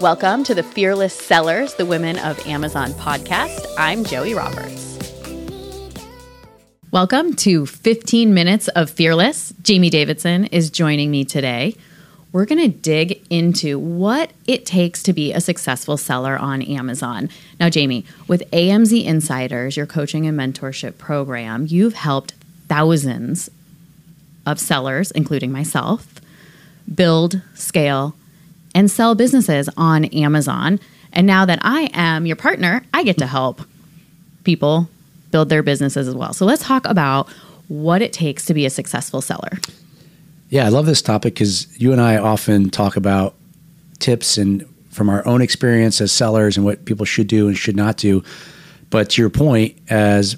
Welcome to the Fearless Sellers, the Women of Amazon podcast. I'm Joie Roberts. Welcome to 15 Minutes of Fearless. Jamie Davidson is joining me today. We're going to dig into what it takes to be a successful seller on Amazon. Now, Jamie, with AMZ Insiders, your coaching and mentorship program, you've helped thousands of sellers, including myself, build, scale, and sell businesses on Amazon. And now that I am your partner, I get to help people build their businesses as well. So let's talk about what it takes to be a successful seller. Yeah, I love this topic because you and I often talk about tips and from our own experience as sellers and what people should do and should not do. But to your point, as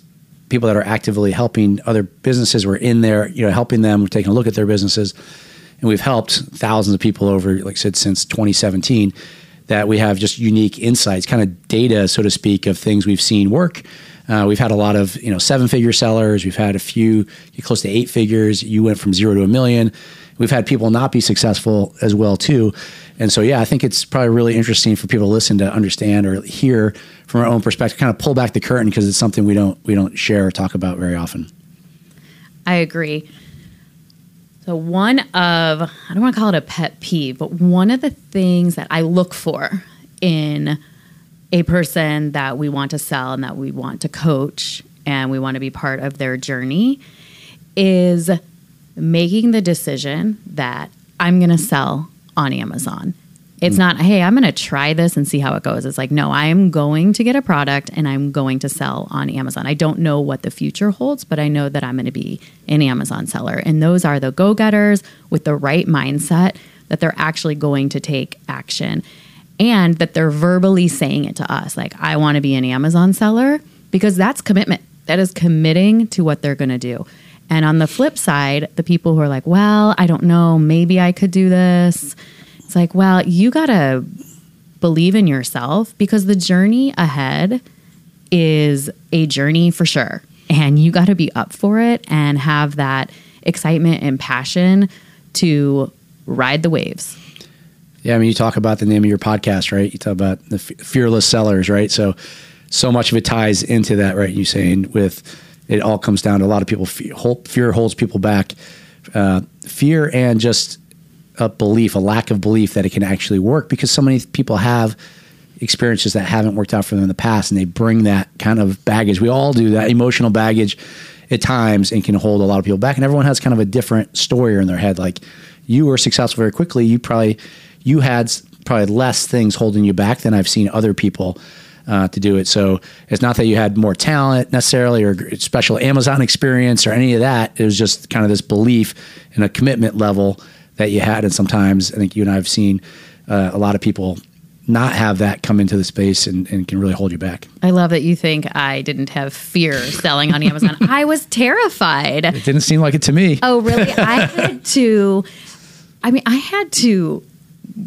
people that are actively helping other businesses, we're in there, you know, helping them, we're taking a look at their businesses and we've helped thousands of people over, like I said, since 2017. That we have just unique insights, kind of data, so to speak, of things we've seen work. Uh, we've had a lot of you know seven figure sellers. We've had a few close to eight figures. You went from zero to a million. We've had people not be successful as well too. And so yeah, I think it's probably really interesting for people to listen to understand or hear from our own perspective, kind of pull back the curtain because it's something we don't we don't share or talk about very often. I agree. So, one of, I don't want to call it a pet peeve, but one of the things that I look for in a person that we want to sell and that we want to coach and we want to be part of their journey is making the decision that I'm going to sell on Amazon. It's not, hey, I'm going to try this and see how it goes. It's like, no, I'm going to get a product and I'm going to sell on Amazon. I don't know what the future holds, but I know that I'm going to be an Amazon seller. And those are the go getters with the right mindset that they're actually going to take action and that they're verbally saying it to us like, I want to be an Amazon seller because that's commitment. That is committing to what they're going to do. And on the flip side, the people who are like, well, I don't know, maybe I could do this it's like, well, you got to believe in yourself because the journey ahead is a journey for sure. And you got to be up for it and have that excitement and passion to ride the waves. Yeah, I mean, you talk about the name of your podcast, right? You talk about the fearless sellers, right? So, so much of it ties into that, right? You saying with it all comes down to a lot of people fear holds people back, uh, fear and just a belief, a lack of belief that it can actually work because so many people have experiences that haven't worked out for them in the past and they bring that kind of baggage. We all do that emotional baggage at times and can hold a lot of people back. And everyone has kind of a different story in their head. Like you were successful very quickly. You probably, you had probably less things holding you back than I've seen other people uh, to do it. So it's not that you had more talent necessarily or special Amazon experience or any of that. It was just kind of this belief and a commitment level that you had. And sometimes I think you and I have seen uh, a lot of people not have that come into the space and, and, can really hold you back. I love that you think I didn't have fear selling on Amazon. I was terrified. It didn't seem like it to me. Oh, really? I had to, I mean, I had to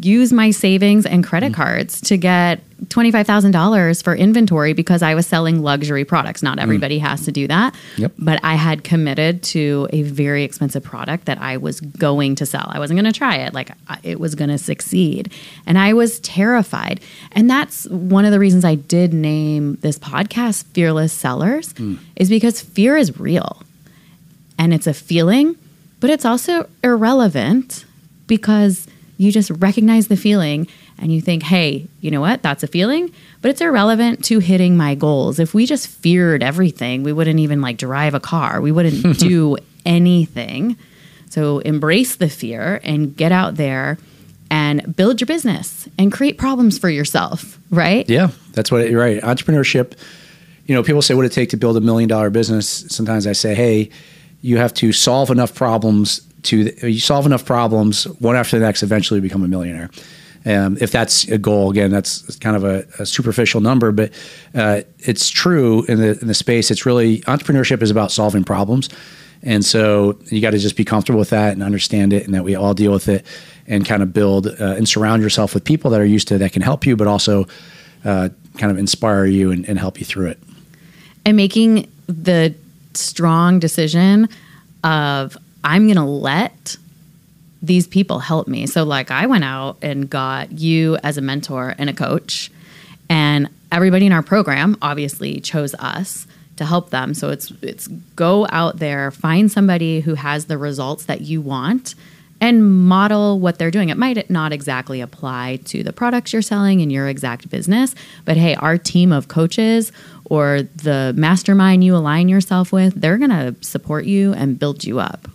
use my savings and credit mm. cards to get $25,000 for inventory because I was selling luxury products. Not mm. everybody mm. has to do that. Yep. But I had committed to a very expensive product that I was going to sell. I wasn't going to try it. Like it was going to succeed. And I was terrified. And that's one of the reasons I did name this podcast Fearless Sellers mm. is because fear is real. And it's a feeling, but it's also irrelevant because you just recognize the feeling and you think, hey, you know what? That's a feeling, but it's irrelevant to hitting my goals. If we just feared everything, we wouldn't even like drive a car, we wouldn't do anything. So embrace the fear and get out there and build your business and create problems for yourself, right? Yeah, that's what you're right. Entrepreneurship, you know, people say what it take to build a million dollar business. Sometimes I say, hey, you have to solve enough problems to you solve enough problems one after the next, eventually become a millionaire. Um, if that's a goal, again, that's kind of a, a superficial number, but uh, it's true in the in the space. It's really entrepreneurship is about solving problems, and so you got to just be comfortable with that and understand it, and that we all deal with it, and kind of build uh, and surround yourself with people that are used to that can help you, but also uh, kind of inspire you and, and help you through it. And making the strong decision of I'm going to let these people help me. So, like, I went out and got you as a mentor and a coach, and everybody in our program obviously chose us to help them. So it's it's go out there, find somebody who has the results that you want and model what they're doing. It might not exactly apply to the products you're selling in your exact business, but hey, our team of coaches or the mastermind you align yourself with, they're going to support you and build you up.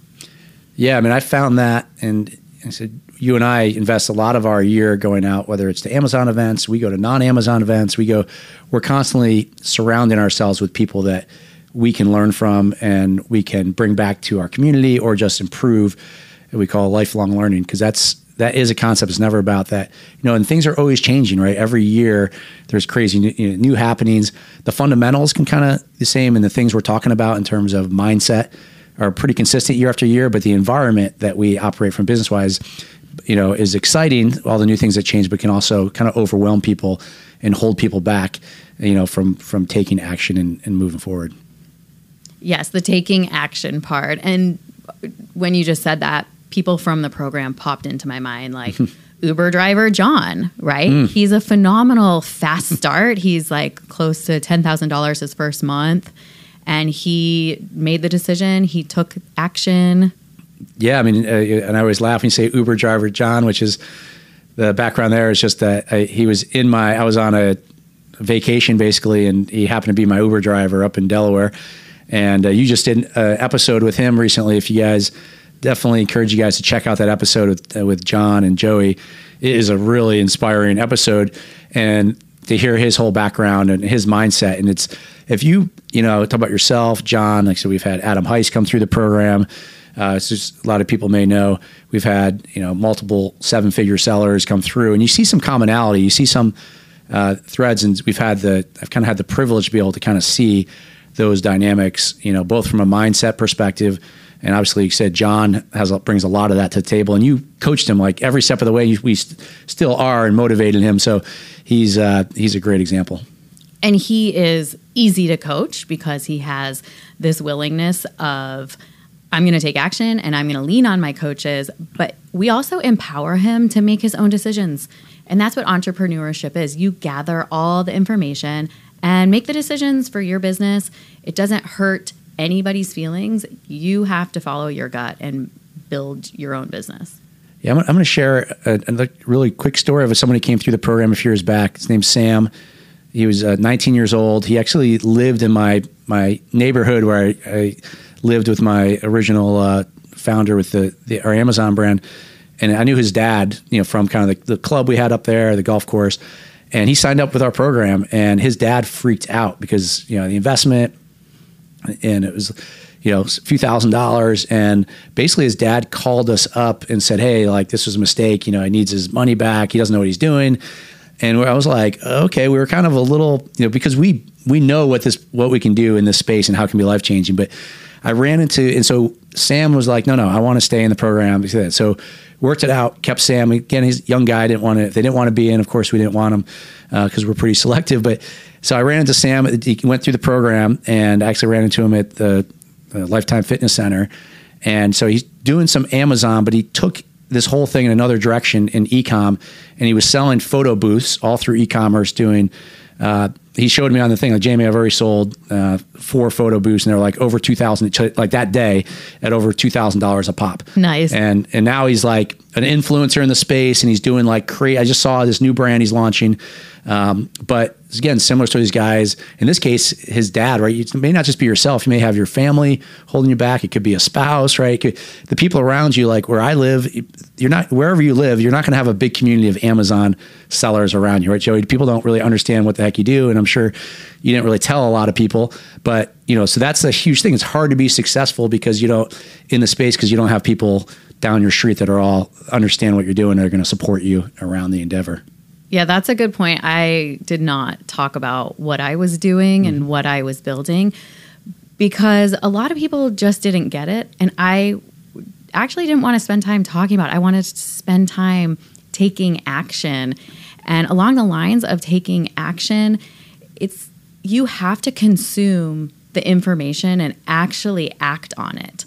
Yeah, I mean, I found that, and I said, you and I invest a lot of our year going out, whether it's to Amazon events, we go to non-Amazon events, we go, we're constantly surrounding ourselves with people that we can learn from and we can bring back to our community or just improve. We call lifelong learning because that's that is a concept. It's never about that, you know. And things are always changing, right? Every year there's crazy new, you know, new happenings. The fundamentals can kind of the same, and the things we're talking about in terms of mindset are pretty consistent year after year. But the environment that we operate from business wise you know is exciting all the new things that change but can also kind of overwhelm people and hold people back you know from from taking action and, and moving forward yes the taking action part and when you just said that people from the program popped into my mind like uber driver john right mm. he's a phenomenal fast start he's like close to $10000 his first month and he made the decision he took action yeah, I mean, uh, and I always laugh when you say Uber driver John, which is the background there is just that I, he was in my, I was on a vacation basically, and he happened to be my Uber driver up in Delaware. And uh, you just did an episode with him recently. If you guys definitely encourage you guys to check out that episode with, uh, with John and Joie, it is a really inspiring episode. And to hear his whole background and his mindset. And it's, if you, you know, talk about yourself, John, like so we've had Adam Heiss come through the program. Uh, so a lot of people may know we've had you know multiple seven figure sellers come through, and you see some commonality. You see some uh, threads, and we've had the I've kind of had the privilege to be able to kind of see those dynamics. You know, both from a mindset perspective, and obviously you said John has brings a lot of that to the table, and you coached him like every step of the way. We st- still are and motivated him, so he's uh, he's a great example. And he is easy to coach because he has this willingness of I'm going to take action and I'm going to lean on my coaches, but we also empower him to make his own decisions. And that's what entrepreneurship is. You gather all the information and make the decisions for your business. It doesn't hurt anybody's feelings. You have to follow your gut and build your own business. Yeah, I'm, going to share a, a, really quick story of someone who came through the program a few years back. His name's Sam. He was uh, 19 years old. He actually lived in my my neighborhood where I, I lived with my original uh, founder with the, the, our Amazon brand, and I knew his dad, you know, from kind of the, the club we had up there, the golf course, and he signed up with our program. And his dad freaked out because you know the investment, and it was you know a few thousand dollars. And basically his dad called us up and said hey like this was a mistake. You know he needs his money back. He doesn't know what he's doing. And I was like, okay, we were kind of a little, you know, because we we know what this what we can do in this space and how it can be life changing. But I ran into, and so Sam was like, no, no, I want to stay in the program. So worked it out, kept Sam. Again, he's young guy. Didn't want to. They didn't want to be in. Of course, we didn't want him because uh, we're pretty selective. But so I ran into Sam. He went through the program and actually ran into him at the, the Lifetime Fitness Center. And so he's doing some Amazon, but he took this whole thing in another direction in ecom, and he was selling photo booths all through e-commerce, doing. Uh, he showed me on the thing like Jamie, I've already sold uh, four photo booths, and they're like over two thousand, like that day at over two thousand dollars a pop. Nice. And and now he's like an influencer in the space, and he's doing like create. I just saw this new brand he's launching, um, but again, similar to these guys. In this case, his dad, right? It may not just be yourself. You may have your family holding you back. It could be a spouse, right? Could, the people around you, like where I live, you're not wherever you live. You're not going to have a big community of Amazon sellers around you, right, Joie? People don't really understand what the heck you do, and I'm sure you didn't really tell a lot of people. But you know, so that's a huge thing. It's hard to be successful because you don't in the space because you don't have people down your street that are all understand what you're doing. They're going to support you around the endeavor. Yeah, that's a good point. I did not talk about what I was doing mm-hmm. and what I was building because a lot of people just didn't get it. And I actually didn't want to spend time talking about it. I wanted to spend time taking action. And along the lines of taking action, it's you have to consume the information and actually act on it.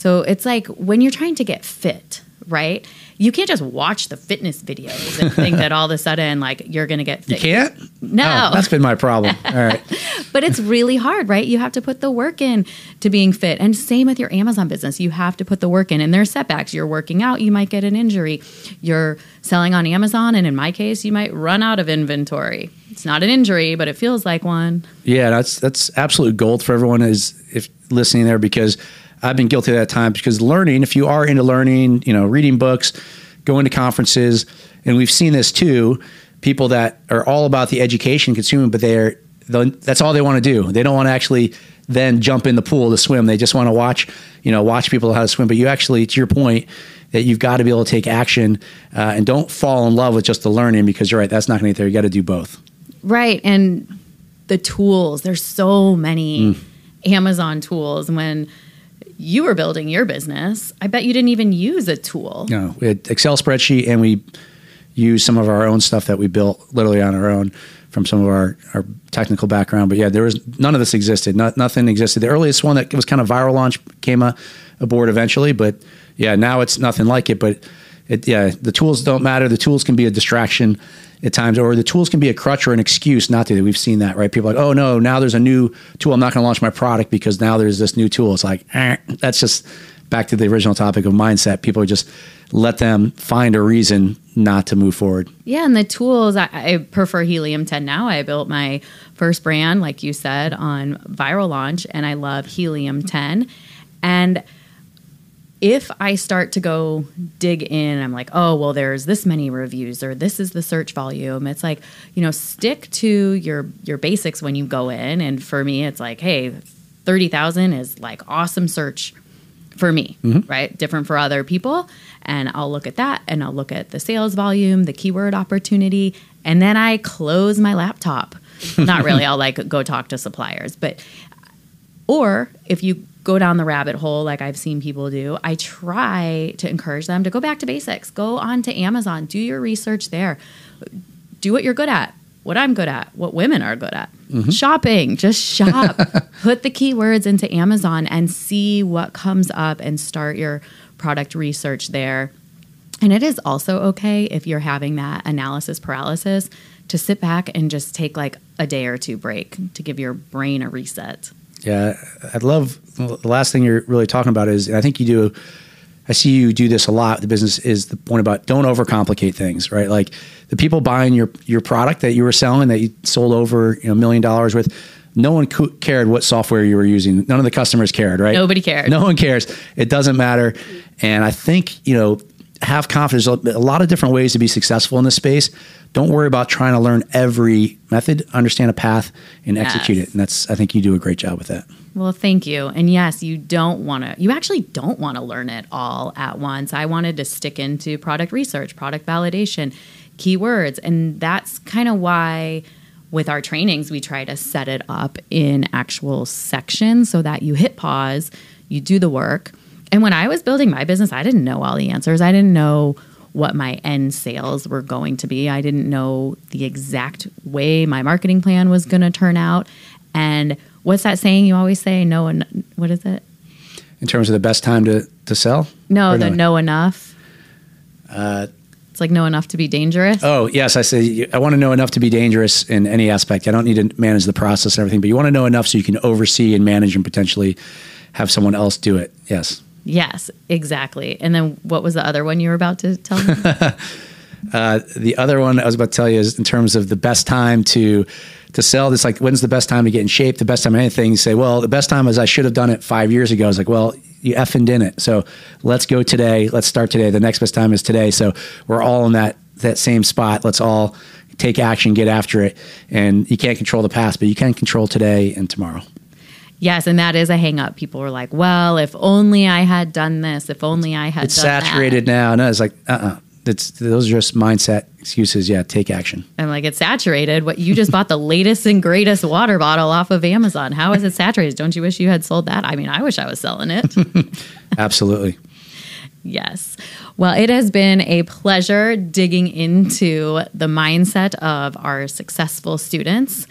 So it's like when you're trying to get fit, right? You can't just watch the fitness videos and think that all of a sudden, like, you're going to get fit. You can't? No. Oh, that's been my problem. All right. but it's really hard, right? You have to put the work in to being fit. And same with your Amazon business. You have to put the work in. And there's setbacks. You're working out, you might get an injury. You're selling on Amazon, and in my case, you might run out of inventory. It's not an injury, but it feels like one. Yeah, that's that's absolute gold for everyone is if listening there because I've been guilty of that time because learning, if you are into learning, you know, reading books, going to conferences, and we've seen this too, people that are all about the education consuming, but they're that's all they want to do. They don't want to actually then jump in the pool to swim. They just want to watch, you know, watch people how to swim. But you actually, to your point, that you've got to be able to take action uh, and don't fall in love with just the learning because you're right. That's not going to get there. You got to do both. Right. And the tools, there's so many Amazon tools. When you were building your business, I bet you didn't even use a tool. No, we had Excel spreadsheet and we used some of our own stuff that we built literally on our own from some of our, our technical background. But yeah, there was none of this existed. Not, nothing existed. The earliest one that was kind of viral launch came a, aboard eventually, but yeah, now it's nothing like it. But it, yeah, the tools don't matter. The tools can be a distraction at times, or the tools can be a crutch or an excuse not to. We've seen that, right? People like, oh no, now there's a new tool. I'm not going to launch my product because now there's this new tool. It's like, eh, that's just back to the original topic of mindset. People just let them find a reason not to move forward. Yeah, and the tools, I, I prefer Helium 10 now. I built my first brand, like you said, on Viral Launch, and I love Helium 10. And if I start to go dig in, I'm like, oh, well, there's this many reviews or this is the search volume. It's like, you know, stick to your your basics when you go in. And for me, it's like, hey, 30,000 is like awesome search for me, mm-hmm. right? Different for other people. And I'll look at that and I'll look at the sales volume, the keyword opportunity, and then I close my laptop. Not really, I'll like go talk to suppliers, but or if you go down the rabbit hole like I've seen people do, I try to encourage them to go back to basics. Go on to Amazon, do your research there. Do what you're good at. What I'm good at, what women are good at. Mm-hmm. Shopping, just shop. Put the keywords into Amazon and see what comes up and start your product research there. And it is also okay if you're having that analysis paralysis to sit back and just take like a day or two break to give your brain a reset. Yeah, I'd love the last thing you're really talking about is and I think you do. I see you do this a lot. The business is the point about don't overcomplicate things, right? Like the people buying your your product that you were selling that you sold over you know, a million dollars with. No one co- cared what software you were using. None of the customers cared, right? Nobody cared. No one cares. It doesn't matter. And I think you know have confidence. There's a lot of different ways to be successful in this space. Don't worry about trying to learn every method. Understand a path and execute Yes. it. And that's I think you do a great job with that. Well, thank you. And yes, you don't want to, you actually don't want to learn it all at once. I wanted to stick into product research, product validation, keywords. And that's kind of why with our trainings, we try to set it up in actual sections so that you hit pause, you do the work. And when I was building my business, I didn't know all the answers. I didn't know what my end sales were going to be. I didn't know the exact way my marketing plan was going to turn out. And what's that saying you always say? No, en- what is it? in terms of the best time to, to sell? No, Or the know enough. Uh, it's like know enough to be dangerous. Oh, yes. I say I want to know enough to be dangerous in any aspect. I don't need to manage the process and everything, but you want to know enough so you can oversee and manage and potentially have someone else do it. Yes. Yes, exactly. And then what was the other one you were about to tell me? Uh, the other one I was about to tell you is in terms of the best time to to sell. It's like when's the best time to get in shape? The best time of anything. You say, well, the best time is I should have done it five years ago. It's like, well, you effing did it. So let's go today. Let's start today. The next best time is today. So we're all in that that same spot. Let's all take action, get after it. And you can't control the past, but you can control today and tomorrow. Yes, and that is a hang up. People were like, well, if only I had done this, if only I had It's done that." saturated now. No, it's like, uh uh It's, those are just mindset excuses. Yeah, take action. I'm like, it's saturated. What you just bought the latest and greatest water bottle off of Amazon. How is it saturated? Don't you wish you had sold that? I mean, I wish I was selling it. Absolutely. yes. Well, it has been a pleasure digging into the mindset of our successful students.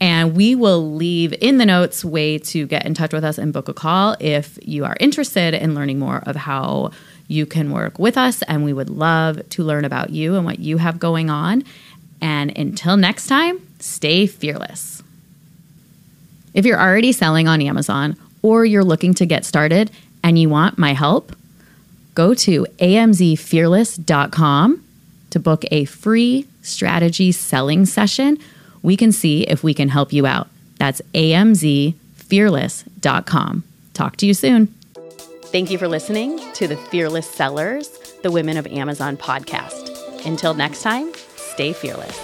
And we will leave in the notes way to get in touch with us and book a call if you are interested in learning more of how you can work with us. And we would love to learn about you and what you have going on. And until next time, stay fearless. If you're already selling on Amazon or you're looking to get started and you want my help, go to amzfearless.com to book a free strategy selling session. We can see if we can help you out. That's amzfearless.com. Talk to you soon. Thank you for listening to the Fearless Sellers, the Women of Amazon podcast. Until next time, stay fearless.